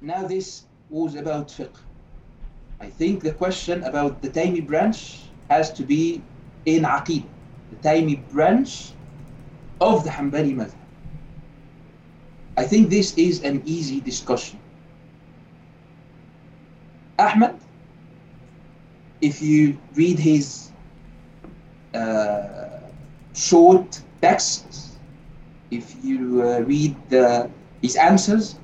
Now this was about fiqh. I think the question about the Taymi branch has to be in Aqid, the Taymi branch of the Hanbali madhab. I think this is an easy discussion. Ahmed, if you read his uh, short texts, if you uh, read the, his answers,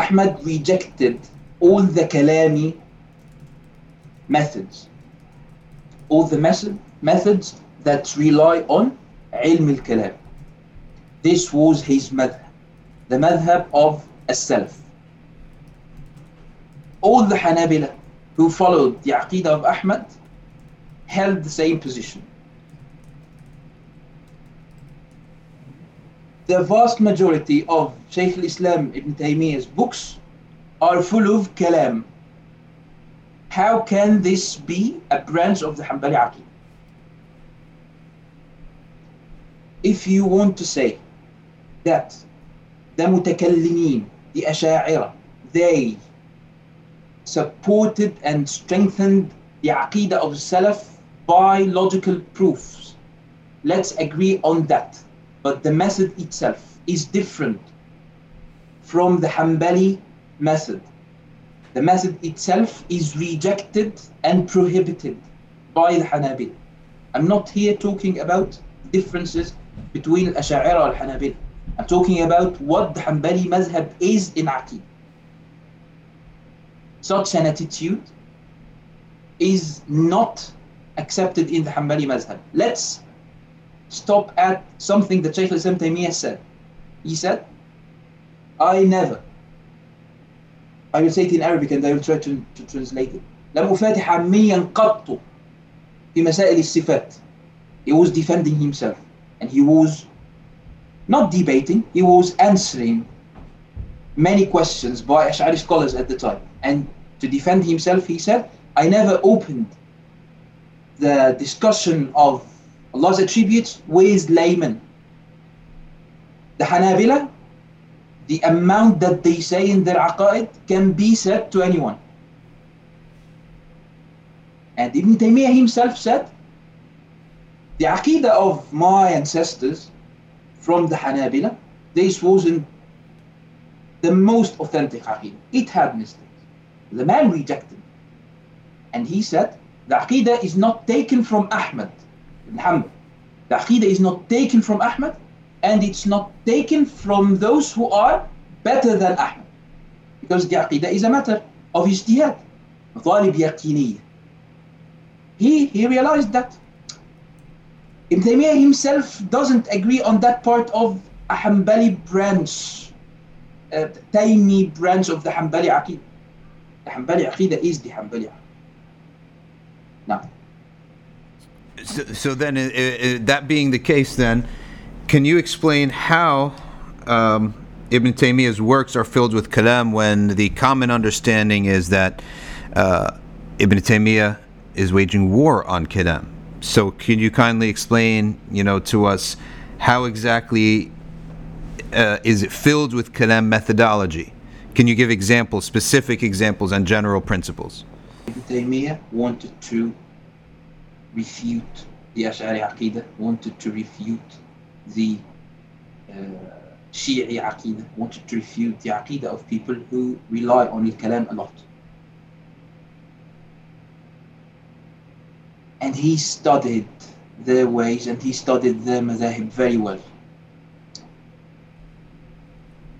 Ahmed rejected all the Kalami methods, all the method, methods that rely on ilm al-kalam. This was his madhab, the madhab of as-salaf. All the Hanabila who followed the aqidah of Ahmad held the same position. The vast majority of Shaykh al-Islam Ibn Taymiyyah's books are full of kalam. How can this be a branch of the Hanbali? If you want to say that the mutakallimin, the Asha'ira, they supported and strengthened the Aqidah of Salaf by logical proofs. Let's agree on that. But the method itself is different from the Hanbali method. The method itself is rejected and prohibited by the Hanabil. I'm not here talking about differences between Asha'ira and Hanabil. I'm talking about what the Hanbali madhab is in Aqid. Such an attitude is not accepted in the Hanbali madhab. Let's stop at something that Shaykh al-Islam Taymiyyah said. He said, I never, I will say it in Arabic and I will try to, to translate it. لم أفاتح عميا قط في مسائل الصفات. He was defending himself and he was not debating, he was answering many questions by Ash'ari scholars at the time. And to defend himself, he said, I never opened the discussion of Allah's attributes with laymen. The Hanabila, the amount that they say in their aqaid can be said to anyone. And Ibn Taymiyyah himself said, the aqidah of my ancestors from the Hanabila, this wasn't the most authentic aqidah. It had mistakes. The man rejected. And he said, the aqidah is not taken from Ahmad Ibn The Aqidah is not taken from Ahmad and it's not taken from those who are better than Ahmad. Because the Aqidah is a matter of ijtihad. Dhalib yaqiniyya. He, he realized that. Ibn Taymiyyah himself doesn't agree on that part of a Hanbali branch, a Taymi branch of the Hanbali Aqidah. The Hanbali Aqidah is the Hanbali Aqidah. Now, so, so then, uh, uh, that being the case, then, can you explain how um, Ibn Taymiyyah's works are filled with kalam when the common understanding is that uh, Ibn Taymiyyah is waging war on kalam? So, can you kindly explain, you know, to us how exactly uh, is it filled with kalam methodology? Can you give examples, specific examples, and general principles? Ibn Taymiyyah wanted to refute the Ash'ari Aqidah, wanted to refute the uh, Shi'i Aqidah, wanted to refute the Aqidah of people who rely on the Kalam a lot. And he studied their ways and he studied their madhahib very well.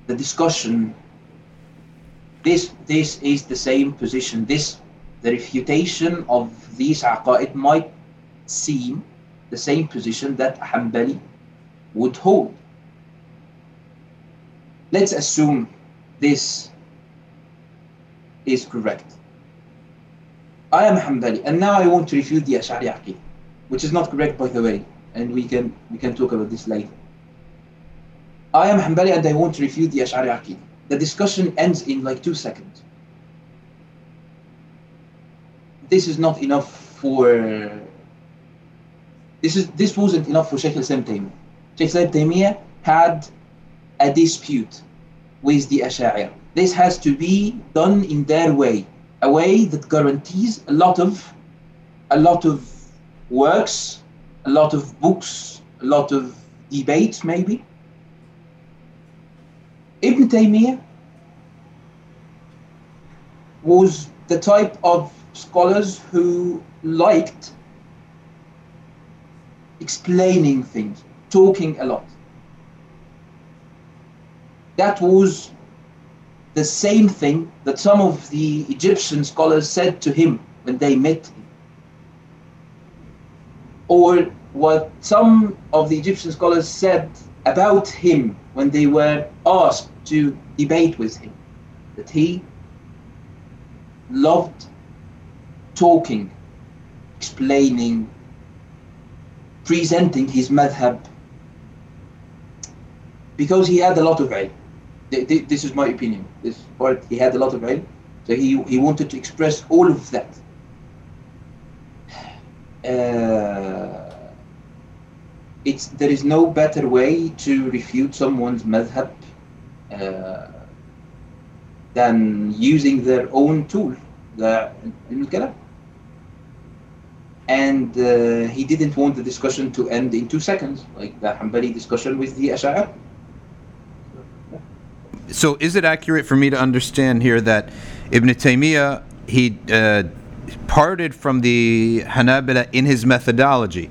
The discussion, this, this is the same position, this, the refutation of these aqa'id might seem the same position that Hanbali would hold. Let's assume this is correct. I am Hanbali, and now I want to refute the Ash'ari Aqid, which is not correct by the way, and we can we can talk about this later. I am Hanbali and I want to refute the Ash'ari Aqid. The discussion ends in like two seconds. This is not enough for this is this wasn't enough for Sheikh al-Islam Taymiyyah. Sheikh al-Islam Taymiyyah had a dispute with the Ash'ari. This has to be done in their way, a way that guarantees a lot of a lot of works, a lot of books, a lot of debates maybe. Ibn Taymiyyah was the type of scholars who liked explaining things, talking a lot. That was the same thing that some of the Egyptian scholars said to him when they met him. Or what some of the Egyptian scholars said about him when they were asked to debate with him. That he loved talking, explaining, presenting his madhab because he had a lot of ilm. Th- th- This is my opinion. This part he had a lot of ilm, so he he wanted to express all of that. Uh, it's there is no better way to refute someone's madhab uh, than using their own tool, the al-Kalam. And uh, he didn't want the discussion to end in two seconds, like the Hanbali discussion with the Ash'ari. So, is it accurate for me to understand here that Ibn Taymiyyah he uh, parted from the Hanabila in his methodology,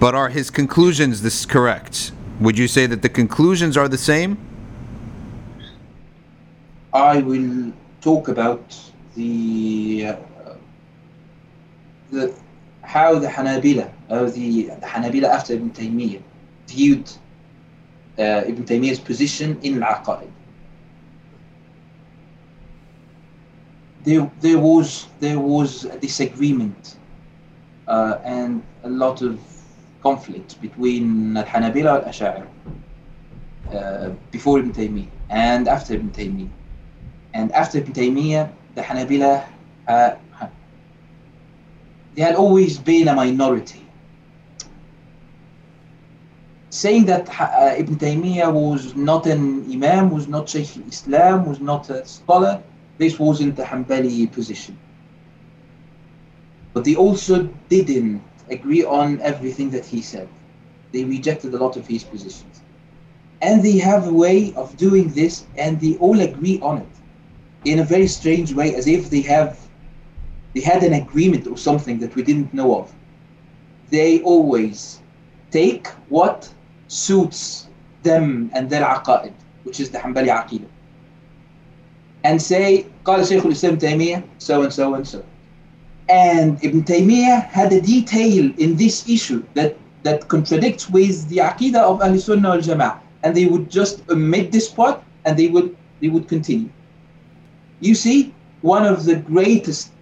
but are his conclusions this correct? Would you say that the conclusions are the same? I will talk about the uh, the how the Hanabila or the, the Hanabila after Ibn Taymiyyah viewed uh, Ibn Taymiyyah's position in Al-Aqaid. There, there was there was a disagreement uh, and a lot of conflict between Al-Hanabila and Ash'ari uh, before Ibn Taymiyyah and after Ibn Taymiyyah. And after Ibn Taymiyyah, the Hanabila, uh, they had always been a minority. Saying that uh, Ibn Taymiyyah was not an Imam, was not Shaykh al-Islam, was not a scholar, this wasn't the Hanbali position. But they also didn't agree on everything that he said. They rejected a lot of his positions. And they have a way of doing this, and they all agree on it in a very strange way, as if they have they had an agreement or something that we didn't know of. They always take what suits them and their aqaid, which is the Hanbali aqidah, and say, قال شيخ الإسلام تيمية so and so and so. And Ibn Taymiyyah had a detail in this issue that, that contradicts with the aqidah of Ahl Sunnah wal Jama'ah. And they would just omit this part and they would they would continue. You see, one of the greatest yeah,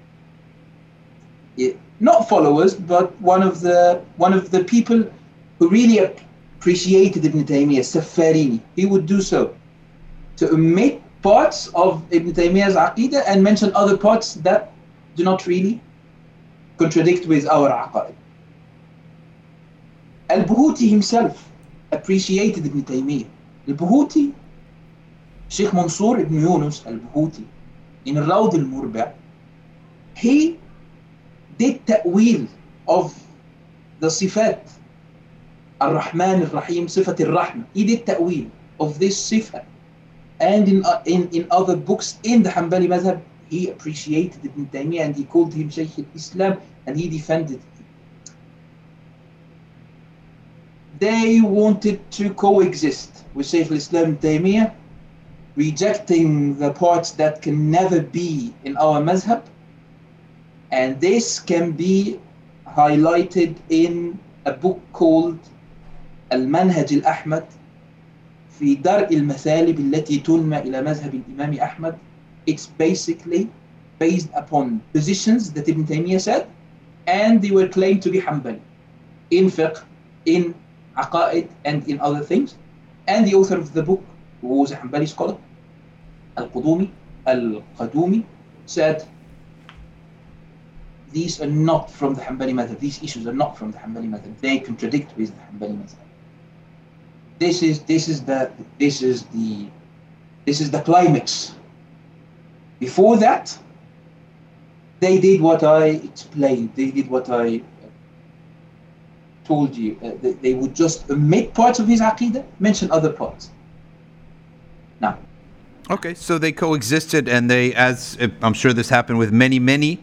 not followers, but one of the one of the people who really appreciated Ibn Taymiyyah, Safarini, he would do so to omit parts of Ibn Taymiyyah's aqidah and mention other parts that do not really contradict with our aqaid. Al-Buhuti himself appreciated Ibn Taymiyyah. Al-Buhuti, Sheikh Mansour ibn Yunus al-Buhuti, in Rawd al-Murba, he did ta'wil of the sifat Ar-Rahman Ar-Rahim, Sifat Ar-Rahman. He did ta'wil of this sifat. And in, uh, in, in other books in the Hanbali Madhab, he appreciated Ibn Taymiyyah and he called him Shaykh al-Islam and he defended him. They wanted to coexist with Shaykh al-Islam rejecting the parts that can never be in our Madhab and this can be highlighted in a book called المنهج الأحمد في درء المثالب التي تنمى إلى مذهب الإمام أحمد It's basically based upon positions that Ibn Taymiyyah said and they were claimed to be Hanbali in fiqh, in aqaid and in other things and the author of the book who was a Hanbali scholar Al-Qudumi Al-Qadumi said these are not from the Hanbali method. These issues are not from the Hanbali method. They contradict with the Hanbali method. This is this is the this is the This is the climax. Before that, they did what I explained. They did what I told you. Uh, they, they would just omit parts of his aqidah, mention other parts. Now, Okay, so they coexisted, and they, as I'm sure this happened with many, many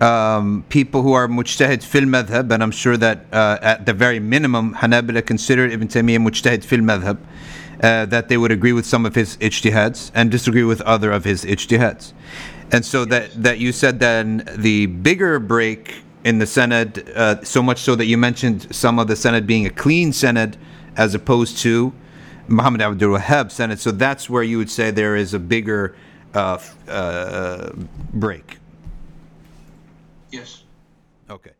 um, people who are mujtahid fil madhab, and I'm sure that uh, at the very minimum, Hanabila considered Ibn Taymiyyah mujtahid fil madhab, uh, that they would agree with some of his ijtihads and disagree with other of his ijtihads. And so that, that you said then the bigger break in the sanad, uh, so much so that you mentioned some of the sanad being a clean sanad as opposed to Muhammad Abdul Wahhab sanad. So that's where you would say there is a bigger uh, uh, break. Yes. Okay.